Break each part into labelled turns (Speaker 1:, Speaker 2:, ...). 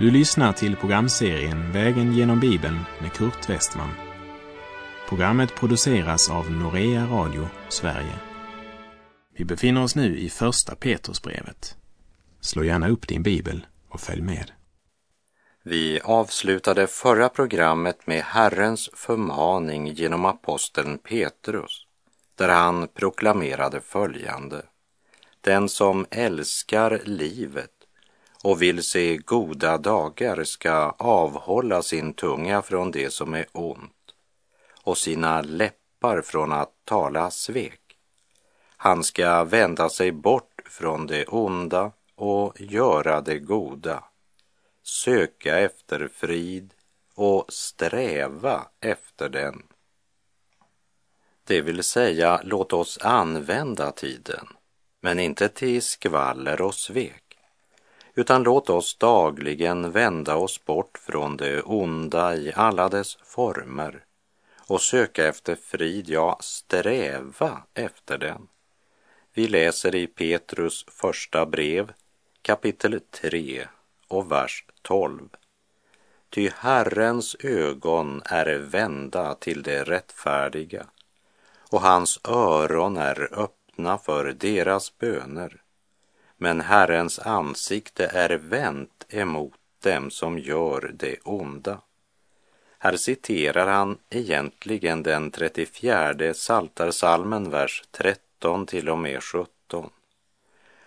Speaker 1: Du lyssnar till programserien Vägen genom Bibeln med Kurt Westman. Programmet produceras av Norea Radio Sverige. Vi befinner oss nu i Första Petrusbrevet. Slå gärna upp din bibel och följ med.
Speaker 2: Vi avslutade förra programmet med Herrens förmaning genom aposteln Petrus, där han proklamerade följande. Den som älskar livet och vill se goda dagar ska avhålla sin tunga från det som är ont och sina läppar från att tala svek. Han ska vända sig bort från det onda och göra det goda, söka efter frid och sträva efter den. Det vill säga, låt oss använda tiden, men inte till skvaller och svek utan låt oss dagligen vända oss bort från det onda i alla dess former och söka efter frid, ja, sträva efter den. Vi läser i Petrus första brev, kapitel 3 och vers 12. Ty Herrens ögon är vända till det rättfärdiga och hans öron är öppna för deras böner men Herrens ansikte är vänt emot dem som gör det onda. Här citerar han egentligen den 34 Saltarsalmen, vers 13 till och med 17.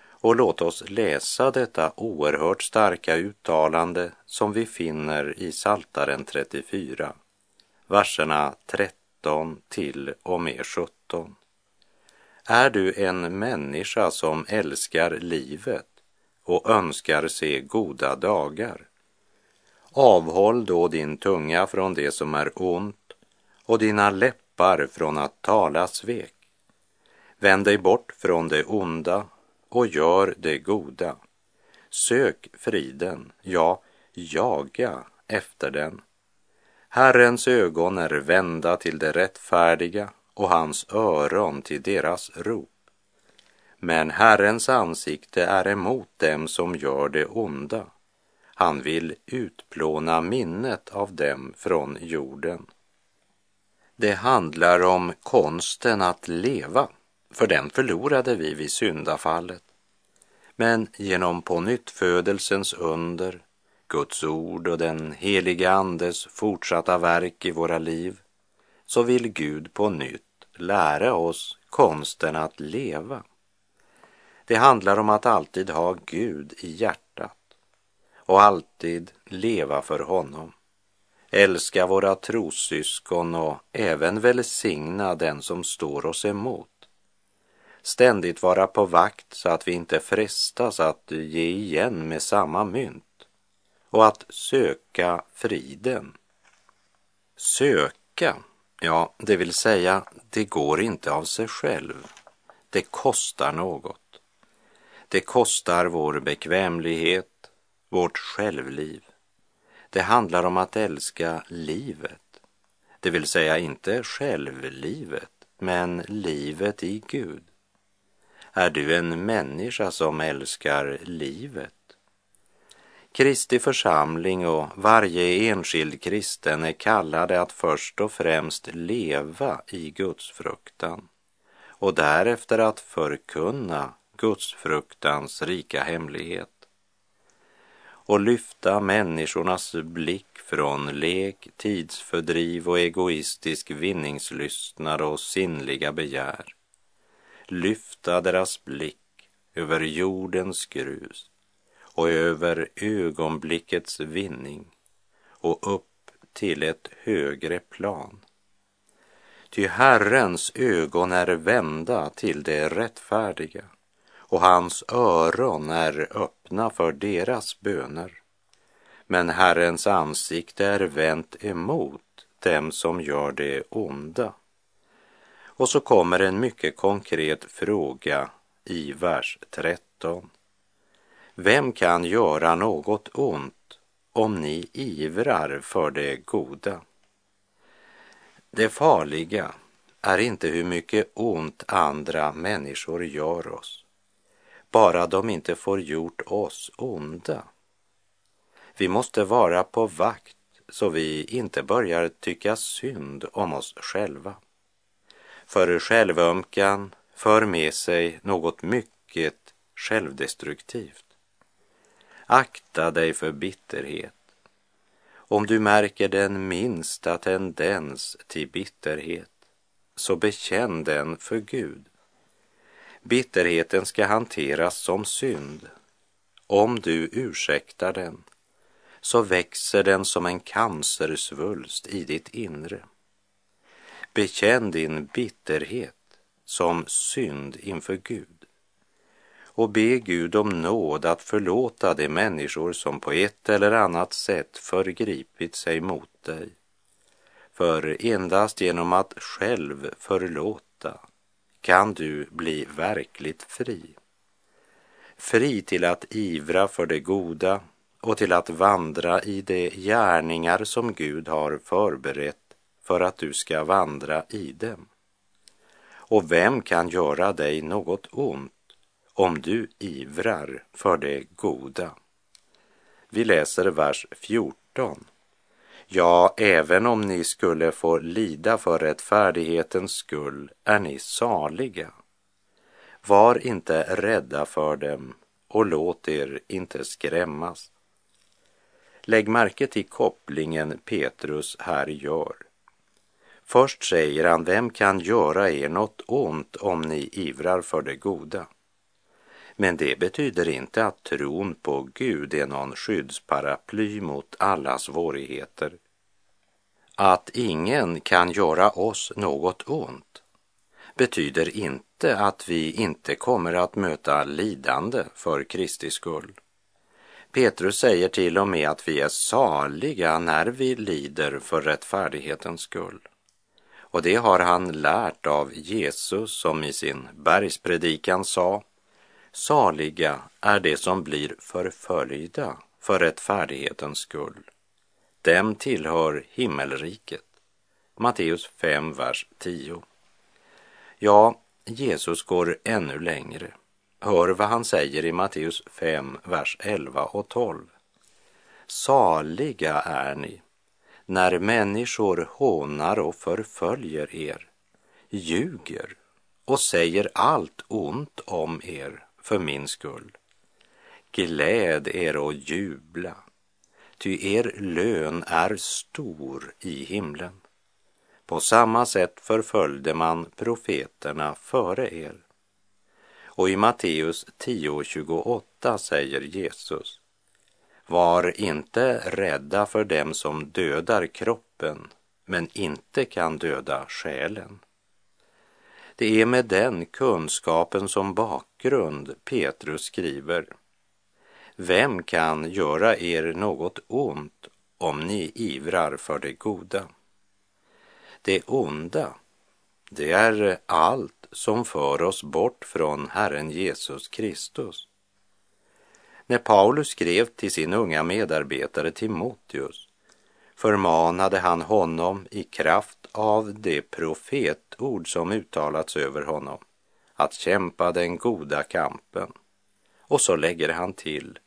Speaker 2: Och låt oss läsa detta oerhört starka uttalande som vi finner i Saltaren 34, verserna 13 till och med 17. Är du en människa som älskar livet och önskar se goda dagar? Avhåll då din tunga från det som är ont och dina läppar från att tala svek. Vänd dig bort från det onda och gör det goda. Sök friden, ja, jaga efter den. Herrens ögon är vända till det rättfärdiga och hans öron till deras rop. Men Herrens ansikte är emot dem som gör det onda. Han vill utplåna minnet av dem från jorden. Det handlar om konsten att leva, för den förlorade vi vid syndafallet. Men genom pånyttfödelsens under, Guds ord och den helige Andes fortsatta verk i våra liv så vill Gud på nytt lära oss konsten att leva. Det handlar om att alltid ha Gud i hjärtat och alltid leva för honom. Älska våra trossyskon och även välsigna den som står oss emot. Ständigt vara på vakt så att vi inte frestas att ge igen med samma mynt och att söka friden. Söka Ja, det vill säga, det går inte av sig själv. Det kostar något. Det kostar vår bekvämlighet, vårt självliv. Det handlar om att älska livet, det vill säga inte självlivet, men livet i Gud. Är du en människa som älskar livet? Kristi församling och varje enskild kristen är kallade att först och främst leva i Guds fruktan och därefter att förkunna Guds fruktans rika hemlighet och lyfta människornas blick från lek, tidsfördriv och egoistisk vinningslystnad och sinnliga begär. Lyfta deras blick över jordens grus och över ögonblickets vinning och upp till ett högre plan. Ty Herrens ögon är vända till det rättfärdiga och hans öron är öppna för deras böner. Men Herrens ansikte är vänt emot dem som gör det onda. Och så kommer en mycket konkret fråga i vers 13. Vem kan göra något ont om ni ivrar för det goda? Det farliga är inte hur mycket ont andra människor gör oss, bara de inte får gjort oss onda. Vi måste vara på vakt så vi inte börjar tycka synd om oss själva. För självömkan för med sig något mycket självdestruktivt. Akta dig för bitterhet. Om du märker den minsta tendens till bitterhet, så bekänn den för Gud. Bitterheten ska hanteras som synd. Om du ursäktar den, så växer den som en cancersvulst i ditt inre. Bekänn din bitterhet som synd inför Gud och be Gud om nåd att förlåta de människor som på ett eller annat sätt förgripit sig mot dig. För endast genom att själv förlåta kan du bli verkligt fri. Fri till att ivra för det goda och till att vandra i de gärningar som Gud har förberett för att du ska vandra i dem. Och vem kan göra dig något ont om du ivrar för det goda? Vi läser vers 14. Ja, även om ni skulle få lida för rättfärdighetens skull är ni saliga. Var inte rädda för dem och låt er inte skrämmas. Lägg märke till kopplingen Petrus här gör. Först säger han, vem kan göra er något ont om ni ivrar för det goda? Men det betyder inte att tron på Gud är någon skyddsparaply mot alla svårigheter. Att ingen kan göra oss något ont betyder inte att vi inte kommer att möta lidande för Kristi skull. Petrus säger till och med att vi är saliga när vi lider för rättfärdighetens skull. Och det har han lärt av Jesus som i sin bergspredikan sa Saliga är de som blir förföljda för rättfärdighetens skull. Dem tillhör himmelriket. Matteus 5, vers 10. Ja, Jesus går ännu längre. Hör vad han säger i Matteus 5, vers 11 och 12. Saliga är ni när människor hånar och förföljer er, ljuger och säger allt ont om er för min skull. Gläd er och jubla, ty er lön är stor i himlen. På samma sätt förföljde man profeterna före er. Och i Matteus 10.28 säger Jesus var inte rädda för dem som dödar kroppen men inte kan döda själen. Det är med den kunskapen som bakgrund Petrus skriver Vem kan göra er något ont om ni ivrar för det goda? Det onda, det är allt som för oss bort från Herren Jesus Kristus. När Paulus skrev till sin unga medarbetare Timoteus förmanade han honom i kraft av det ord som uttalats över honom att kämpa den goda kampen. Och så lägger han till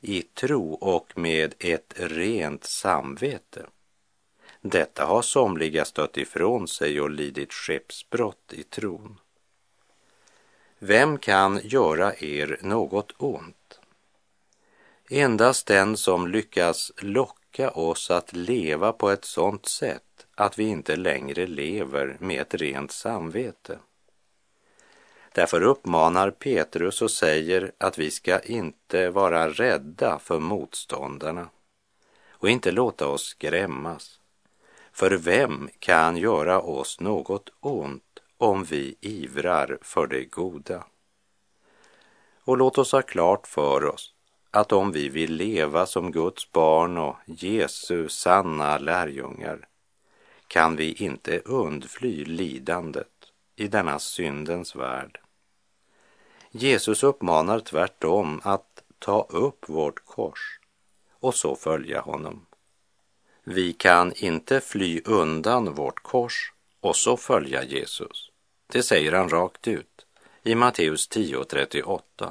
Speaker 2: i tro och med ett rent samvete. Detta har somliga stött ifrån sig och lidit skeppsbrott i tron. Vem kan göra er något ont? Endast den som lyckas locka oss att leva på ett sådant sätt att vi inte längre lever med ett rent samvete. Därför uppmanar Petrus och säger att vi ska inte vara rädda för motståndarna och inte låta oss skrämmas. För vem kan göra oss något ont om vi ivrar för det goda? Och låt oss ha klart för oss att om vi vill leva som Guds barn och Jesu sanna lärjungar kan vi inte undfly lidandet i denna syndens värld. Jesus uppmanar tvärtom att ta upp vårt kors och så följa honom. Vi kan inte fly undan vårt kors och så följa Jesus. Det säger han rakt ut i Matteus 10.38.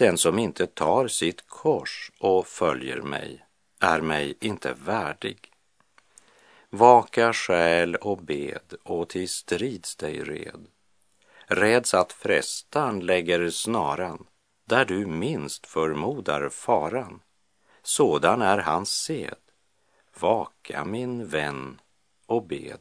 Speaker 2: Den som inte tar sitt kors och följer mig är mig inte värdig. Vaka själ och bed och till strids dig red. Räds att frestan lägger snaran där du minst förmodar faran. Sådan är hans sed. Vaka min vän och bed.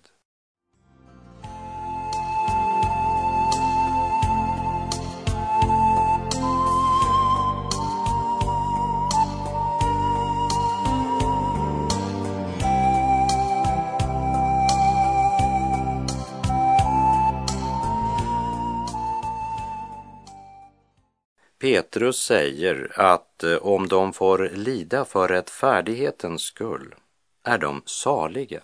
Speaker 2: Petrus säger att eh, om de får lida för rättfärdighetens skull är de saliga.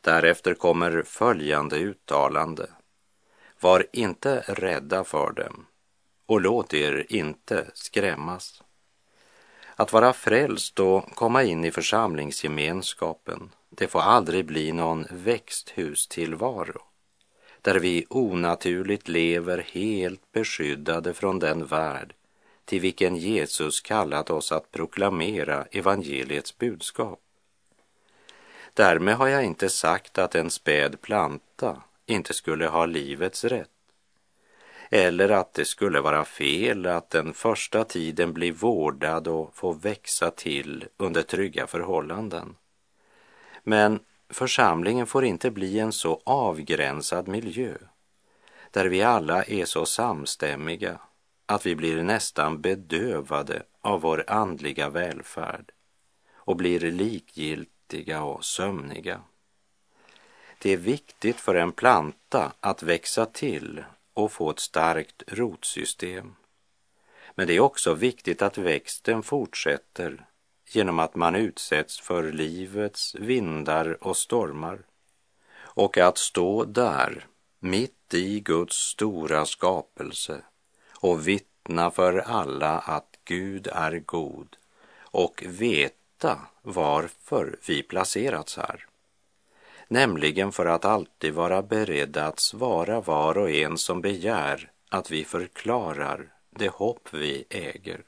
Speaker 2: Därefter kommer följande uttalande. Var inte rädda för dem och låt er inte skrämmas. Att vara frälst och komma in i församlingsgemenskapen, det får aldrig bli någon växthustillvaro där vi onaturligt lever helt beskyddade från den värld till vilken Jesus kallat oss att proklamera evangeliets budskap. Därmed har jag inte sagt att en späd planta inte skulle ha livets rätt eller att det skulle vara fel att den första tiden bli vårdad och få växa till under trygga förhållanden. Men Församlingen får inte bli en så avgränsad miljö där vi alla är så samstämmiga att vi blir nästan bedövade av vår andliga välfärd och blir likgiltiga och sömniga. Det är viktigt för en planta att växa till och få ett starkt rotsystem. Men det är också viktigt att växten fortsätter genom att man utsätts för livets vindar och stormar och att stå där mitt i Guds stora skapelse och vittna för alla att Gud är god och veta varför vi placerats här. Nämligen för att alltid vara beredda att svara var och en som begär att vi förklarar det hopp vi äger.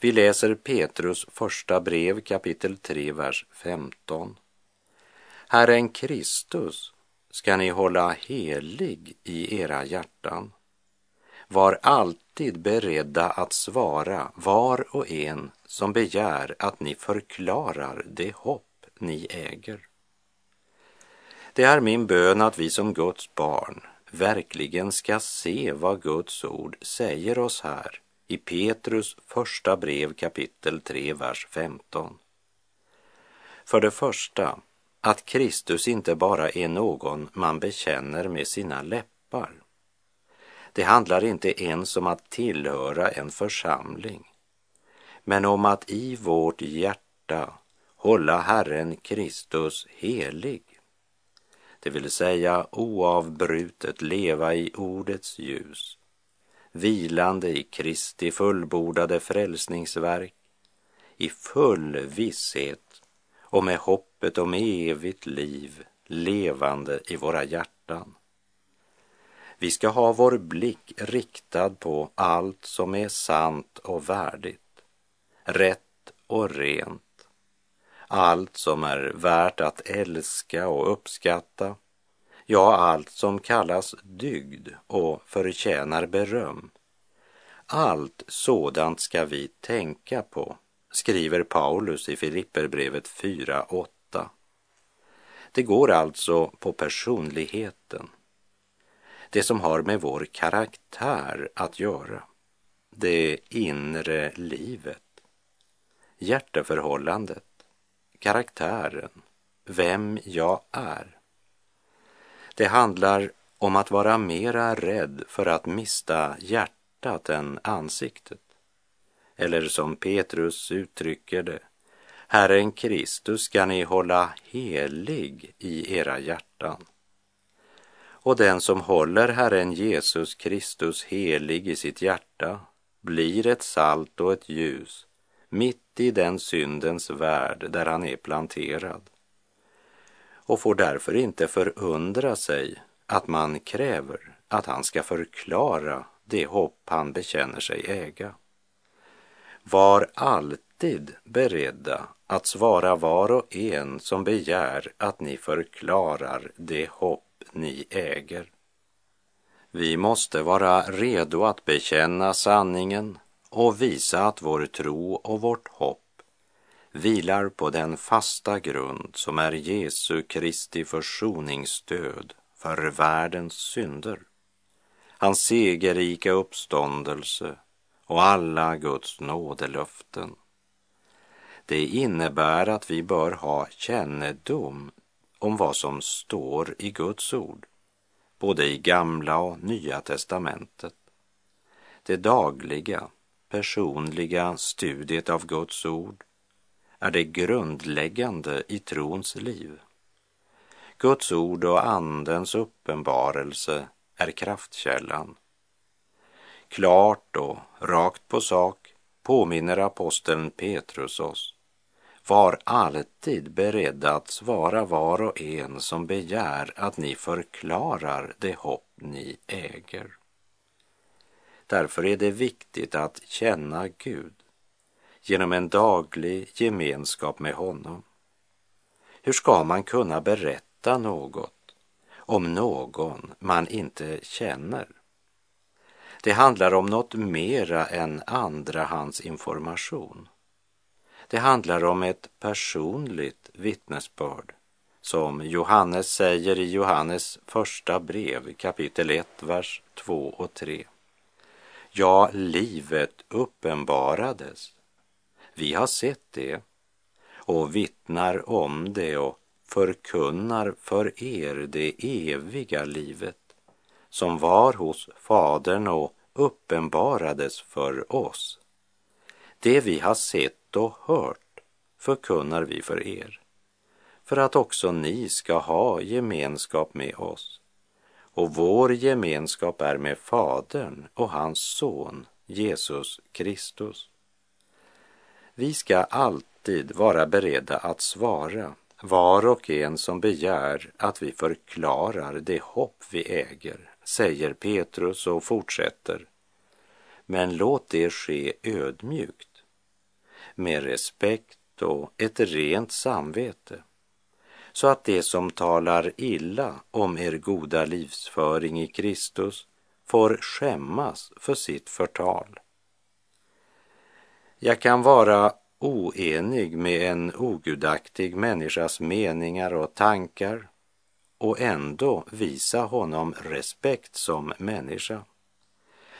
Speaker 2: Vi läser Petrus första brev kapitel 3, vers 15. Herren Kristus ska ni hålla helig i era hjärtan. Var alltid beredda att svara var och en som begär att ni förklarar det hopp ni äger. Det är min bön att vi som Guds barn verkligen ska se vad Guds ord säger oss här i Petrus första brev kapitel 3, vers 15. För det första, att Kristus inte bara är någon man bekänner med sina läppar. Det handlar inte ens om att tillhöra en församling, men om att i vårt hjärta hålla Herren Kristus helig. Det vill säga oavbrutet leva i ordets ljus vilande i Kristi fullbordade frälsningsverk, i full visshet och med hoppet om evigt liv levande i våra hjärtan. Vi ska ha vår blick riktad på allt som är sant och värdigt, rätt och rent, allt som är värt att älska och uppskatta ja, allt som kallas dygd och förtjänar beröm. Allt sådant ska vi tänka på, skriver Paulus i Filipperbrevet 4.8. Det går alltså på personligheten, det som har med vår karaktär att göra, det inre livet, hjärteförhållandet, karaktären, vem jag är. Det handlar om att vara mera rädd för att mista hjärtat än ansiktet. Eller som Petrus uttrycker det, Herren Kristus ska ni hålla helig i era hjärtan. Och den som håller Herren Jesus Kristus helig i sitt hjärta blir ett salt och ett ljus mitt i den syndens värld där han är planterad och får därför inte förundra sig att man kräver att han ska förklara det hopp han bekänner sig äga. Var alltid beredda att svara var och en som begär att ni förklarar det hopp ni äger. Vi måste vara redo att bekänna sanningen och visa att vår tro och vårt hopp vilar på den fasta grund som är Jesu Kristi försoningsstöd för världens synder, hans segerrika uppståndelse och alla Guds nådelöften. Det innebär att vi bör ha kännedom om vad som står i Guds ord, både i gamla och nya testamentet. Det dagliga, personliga studiet av Guds ord är det grundläggande i trons liv. Guds ord och Andens uppenbarelse är kraftkällan. Klart och rakt på sak påminner aposteln Petrus oss. Var alltid beredda att svara var och en som begär att ni förklarar det hopp ni äger. Därför är det viktigt att känna Gud genom en daglig gemenskap med honom. Hur ska man kunna berätta något om någon man inte känner? Det handlar om något mera än andrahandsinformation. Det handlar om ett personligt vittnesbörd som Johannes säger i Johannes första brev kapitel 1, vers 2 och 3. Ja, livet uppenbarades. Vi har sett det och vittnar om det och förkunnar för er det eviga livet som var hos Fadern och uppenbarades för oss. Det vi har sett och hört förkunnar vi för er, för att också ni ska ha gemenskap med oss. Och vår gemenskap är med Fadern och hans son Jesus Kristus. Vi ska alltid vara beredda att svara var och en som begär att vi förklarar det hopp vi äger, säger Petrus och fortsätter. Men låt det ske ödmjukt, med respekt och ett rent samvete, så att det som talar illa om er goda livsföring i Kristus får skämmas för sitt förtal. Jag kan vara oenig med en ogudaktig människas meningar och tankar och ändå visa honom respekt som människa.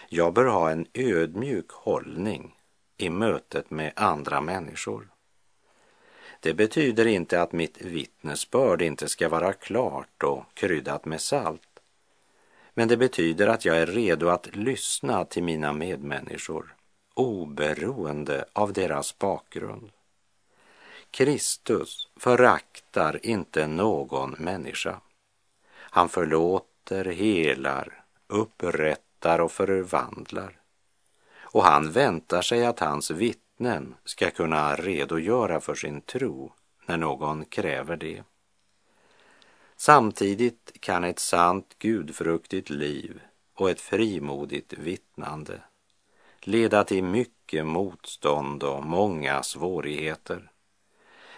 Speaker 2: Jag bör ha en ödmjuk hållning i mötet med andra människor. Det betyder inte att mitt vittnesbörd inte ska vara klart och kryddat med salt. Men det betyder att jag är redo att lyssna till mina medmänniskor oberoende av deras bakgrund. Kristus föraktar inte någon människa. Han förlåter, helar, upprättar och förvandlar. Och han väntar sig att hans vittnen ska kunna redogöra för sin tro när någon kräver det. Samtidigt kan ett sant gudfruktigt liv och ett frimodigt vittnande leda till mycket motstånd och många svårigheter.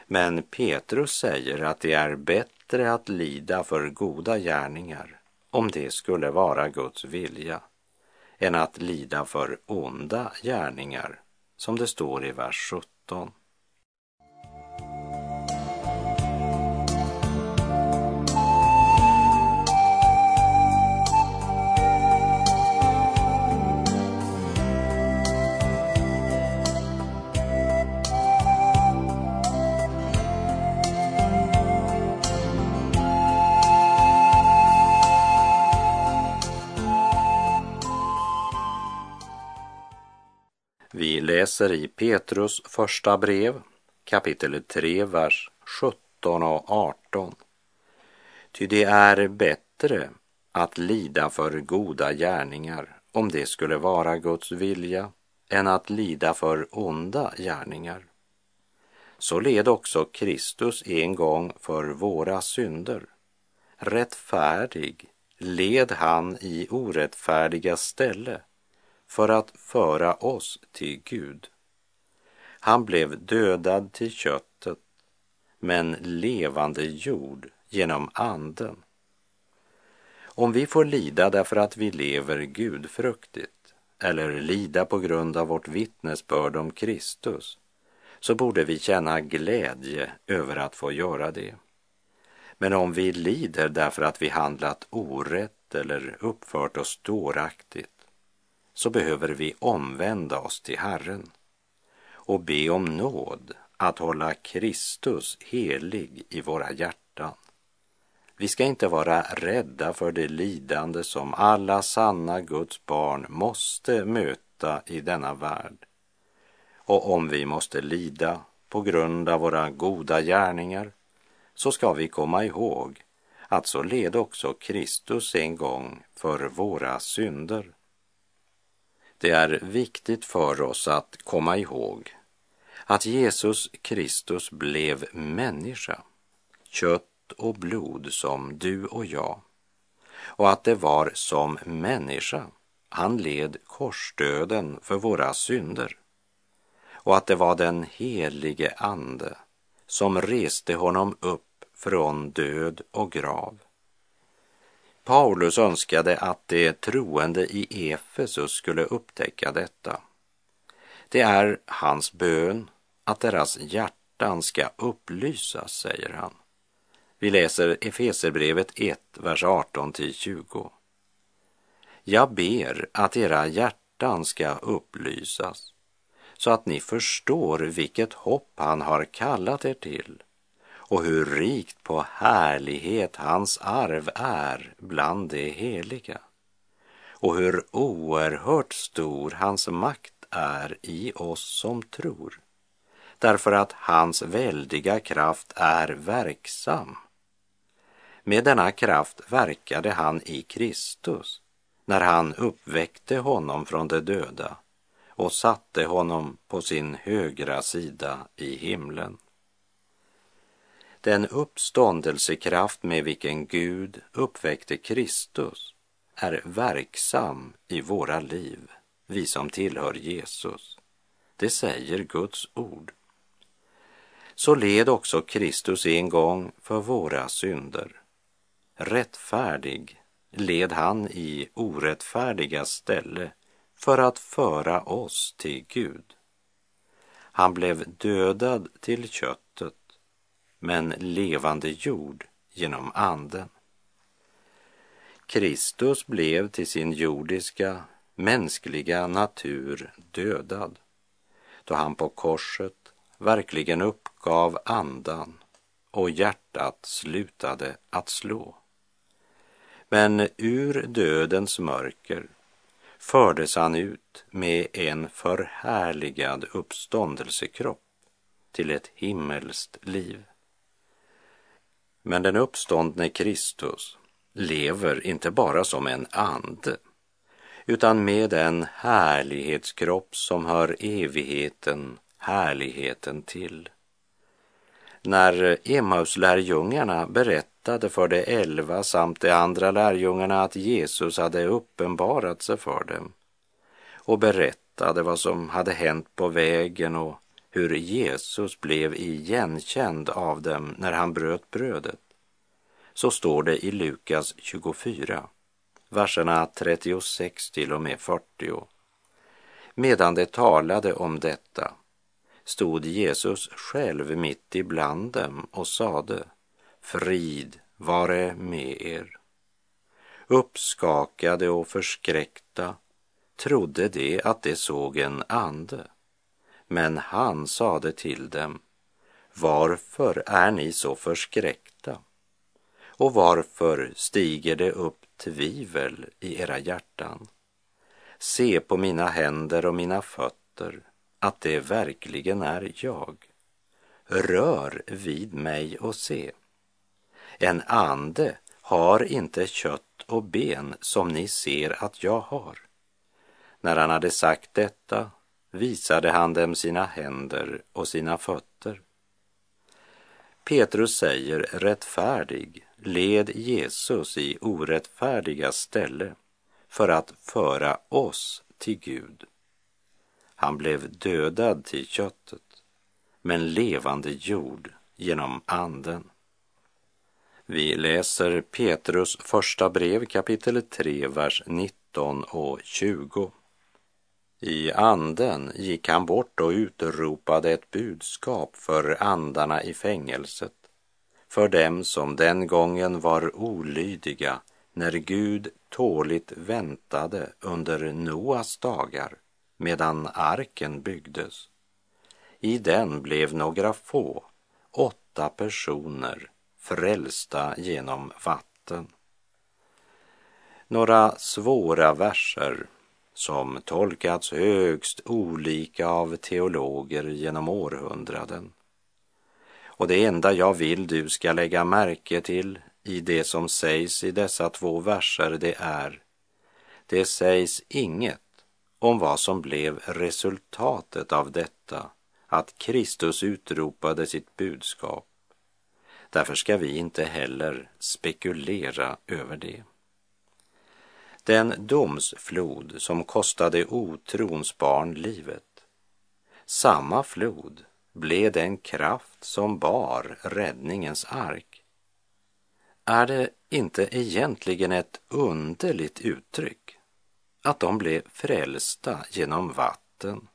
Speaker 2: Men Petrus säger att det är bättre att lida för goda gärningar, om det skulle vara Guds vilja, än att lida för onda gärningar, som det står i vers 17. Läser i Petrus första brev, kapitel 3, vers 17 och 18. Ty det är bättre att lida för goda gärningar, om det skulle vara Guds vilja, än att lida för onda gärningar. Så led också Kristus en gång för våra synder. Rättfärdig led han i orättfärdiga ställe för att föra oss till Gud. Han blev dödad till köttet, men levande jord genom anden. Om vi får lida därför att vi lever gudfruktigt eller lida på grund av vårt vittnesbörd om Kristus så borde vi känna glädje över att få göra det. Men om vi lider därför att vi handlat orätt eller uppfört oss dåraktigt så behöver vi omvända oss till Herren och be om nåd att hålla Kristus helig i våra hjärtan. Vi ska inte vara rädda för det lidande som alla sanna Guds barn måste möta i denna värld. Och om vi måste lida på grund av våra goda gärningar så ska vi komma ihåg att så led också Kristus en gång för våra synder. Det är viktigt för oss att komma ihåg att Jesus Kristus blev människa, kött och blod som du och jag och att det var som människa han led korsdöden för våra synder och att det var den helige Ande som reste honom upp från död och grav. Paulus önskade att de troende i Efesus skulle upptäcka detta. Det är hans bön att deras hjärtan ska upplysas, säger han. Vi läser Efeserbrevet 1, vers 18 till 20. Jag ber att era hjärtan ska upplysas så att ni förstår vilket hopp han har kallat er till och hur rikt på härlighet hans arv är bland de heliga och hur oerhört stor hans makt är i oss som tror därför att hans väldiga kraft är verksam. Med denna kraft verkade han i Kristus när han uppväckte honom från de döda och satte honom på sin högra sida i himlen. Den uppståndelsekraft med vilken Gud uppväckte Kristus är verksam i våra liv, vi som tillhör Jesus. Det säger Guds ord. Så led också Kristus en gång för våra synder. Rättfärdig led han i orättfärdiga ställe för att föra oss till Gud. Han blev dödad till köttet, men levande jord genom anden. Kristus blev till sin jordiska, mänskliga natur dödad då han på korset verkligen uppgav andan och hjärtat slutade att slå. Men ur dödens mörker fördes han ut med en förhärligad uppståndelsekropp till ett himmelskt liv. Men den uppståndne Kristus lever inte bara som en ande utan med en härlighetskropp som hör evigheten, härligheten till. När Emmauslärjungarna berättade för de elva samt de andra lärjungarna att Jesus hade uppenbarat sig för dem och berättade vad som hade hänt på vägen och hur Jesus blev igenkänd av dem när han bröt brödet, så står det i Lukas 24, verserna 36 till och med 40. Medan de talade om detta stod Jesus själv mitt ibland dem och sade Frid vare med er. Uppskakade och förskräckta trodde de att de såg en ande. Men han sade till dem Varför är ni så förskräckta? Och varför stiger det upp tvivel i era hjärtan? Se på mina händer och mina fötter att det verkligen är jag. Rör vid mig och se. En ande har inte kött och ben som ni ser att jag har. När han hade sagt detta visade han dem sina händer och sina fötter. Petrus säger rättfärdig led Jesus i orättfärdiga ställe för att föra oss till Gud. Han blev dödad till köttet, men levande jord genom anden. Vi läser Petrus första brev kapitel 3, vers 19 och 20. I anden gick han bort och utropade ett budskap för andarna i fängelset, för dem som den gången var olydiga när Gud tåligt väntade under Noas dagar medan arken byggdes. I den blev några få, åtta personer, frälsta genom vatten. Några svåra verser som tolkats högst olika av teologer genom århundraden. Och det enda jag vill du ska lägga märke till i det som sägs i dessa två verser det är det sägs inget om vad som blev resultatet av detta att Kristus utropade sitt budskap. Därför ska vi inte heller spekulera över det. Den domsflod som kostade otrons barn livet, samma flod blev den kraft som bar räddningens ark. Är det inte egentligen ett underligt uttryck att de blev frälsta genom vatten?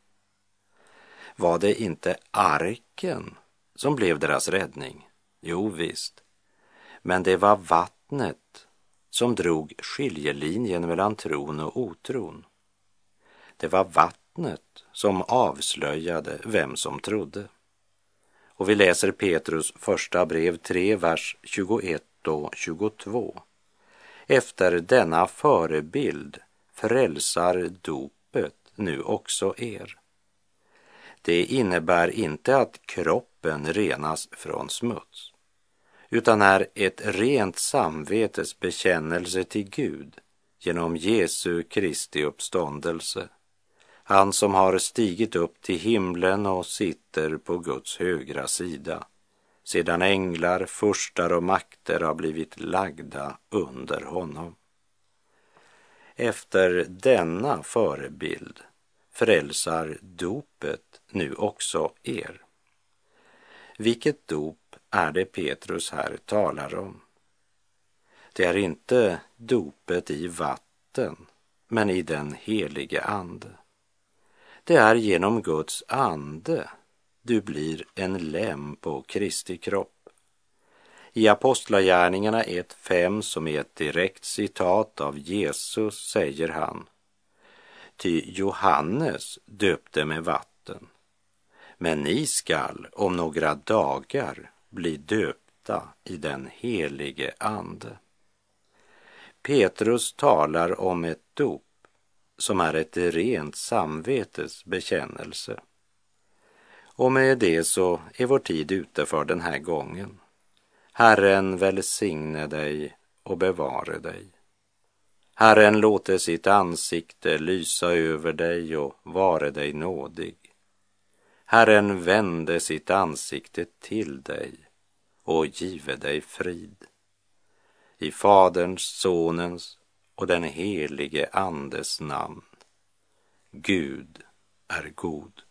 Speaker 2: Var det inte arken som blev deras räddning? Jo visst, men det var vattnet som drog skiljelinjen mellan tron och otron. Det var vattnet som avslöjade vem som trodde. Och vi läser Petrus första brev 3, vers 21 och 22. Efter denna förebild frälsar dopet nu också er. Det innebär inte att kroppen renas från smuts, utan är ett rent samvetes bekännelse till Gud genom Jesu Kristi uppståndelse. Han som har stigit upp till himlen och sitter på Guds högra sida sedan änglar, furstar och makter har blivit lagda under honom. Efter denna förebild frälsar dopet nu också er. Vilket dop är det Petrus här talar om? Det är inte dopet i vatten, men i den helige Ande. Det är genom Guds ande du blir en lem på Kristi kropp. I Apostlagärningarna 1.5 som är ett direkt citat av Jesus säger han Ty Johannes döpte med vatten men ni skall om några dagar bli döpta i den helige Ande. Petrus talar om ett dop som är ett rent samvetes bekännelse. Och med det så är vår tid ute för den här gången. Herren välsigne dig och bevare dig. Herren låte sitt ansikte lysa över dig och vare dig nådig. Herren vände sitt ansikte till dig och give dig frid. I Faderns, Sonens och den helige Andes namn. Gud är god.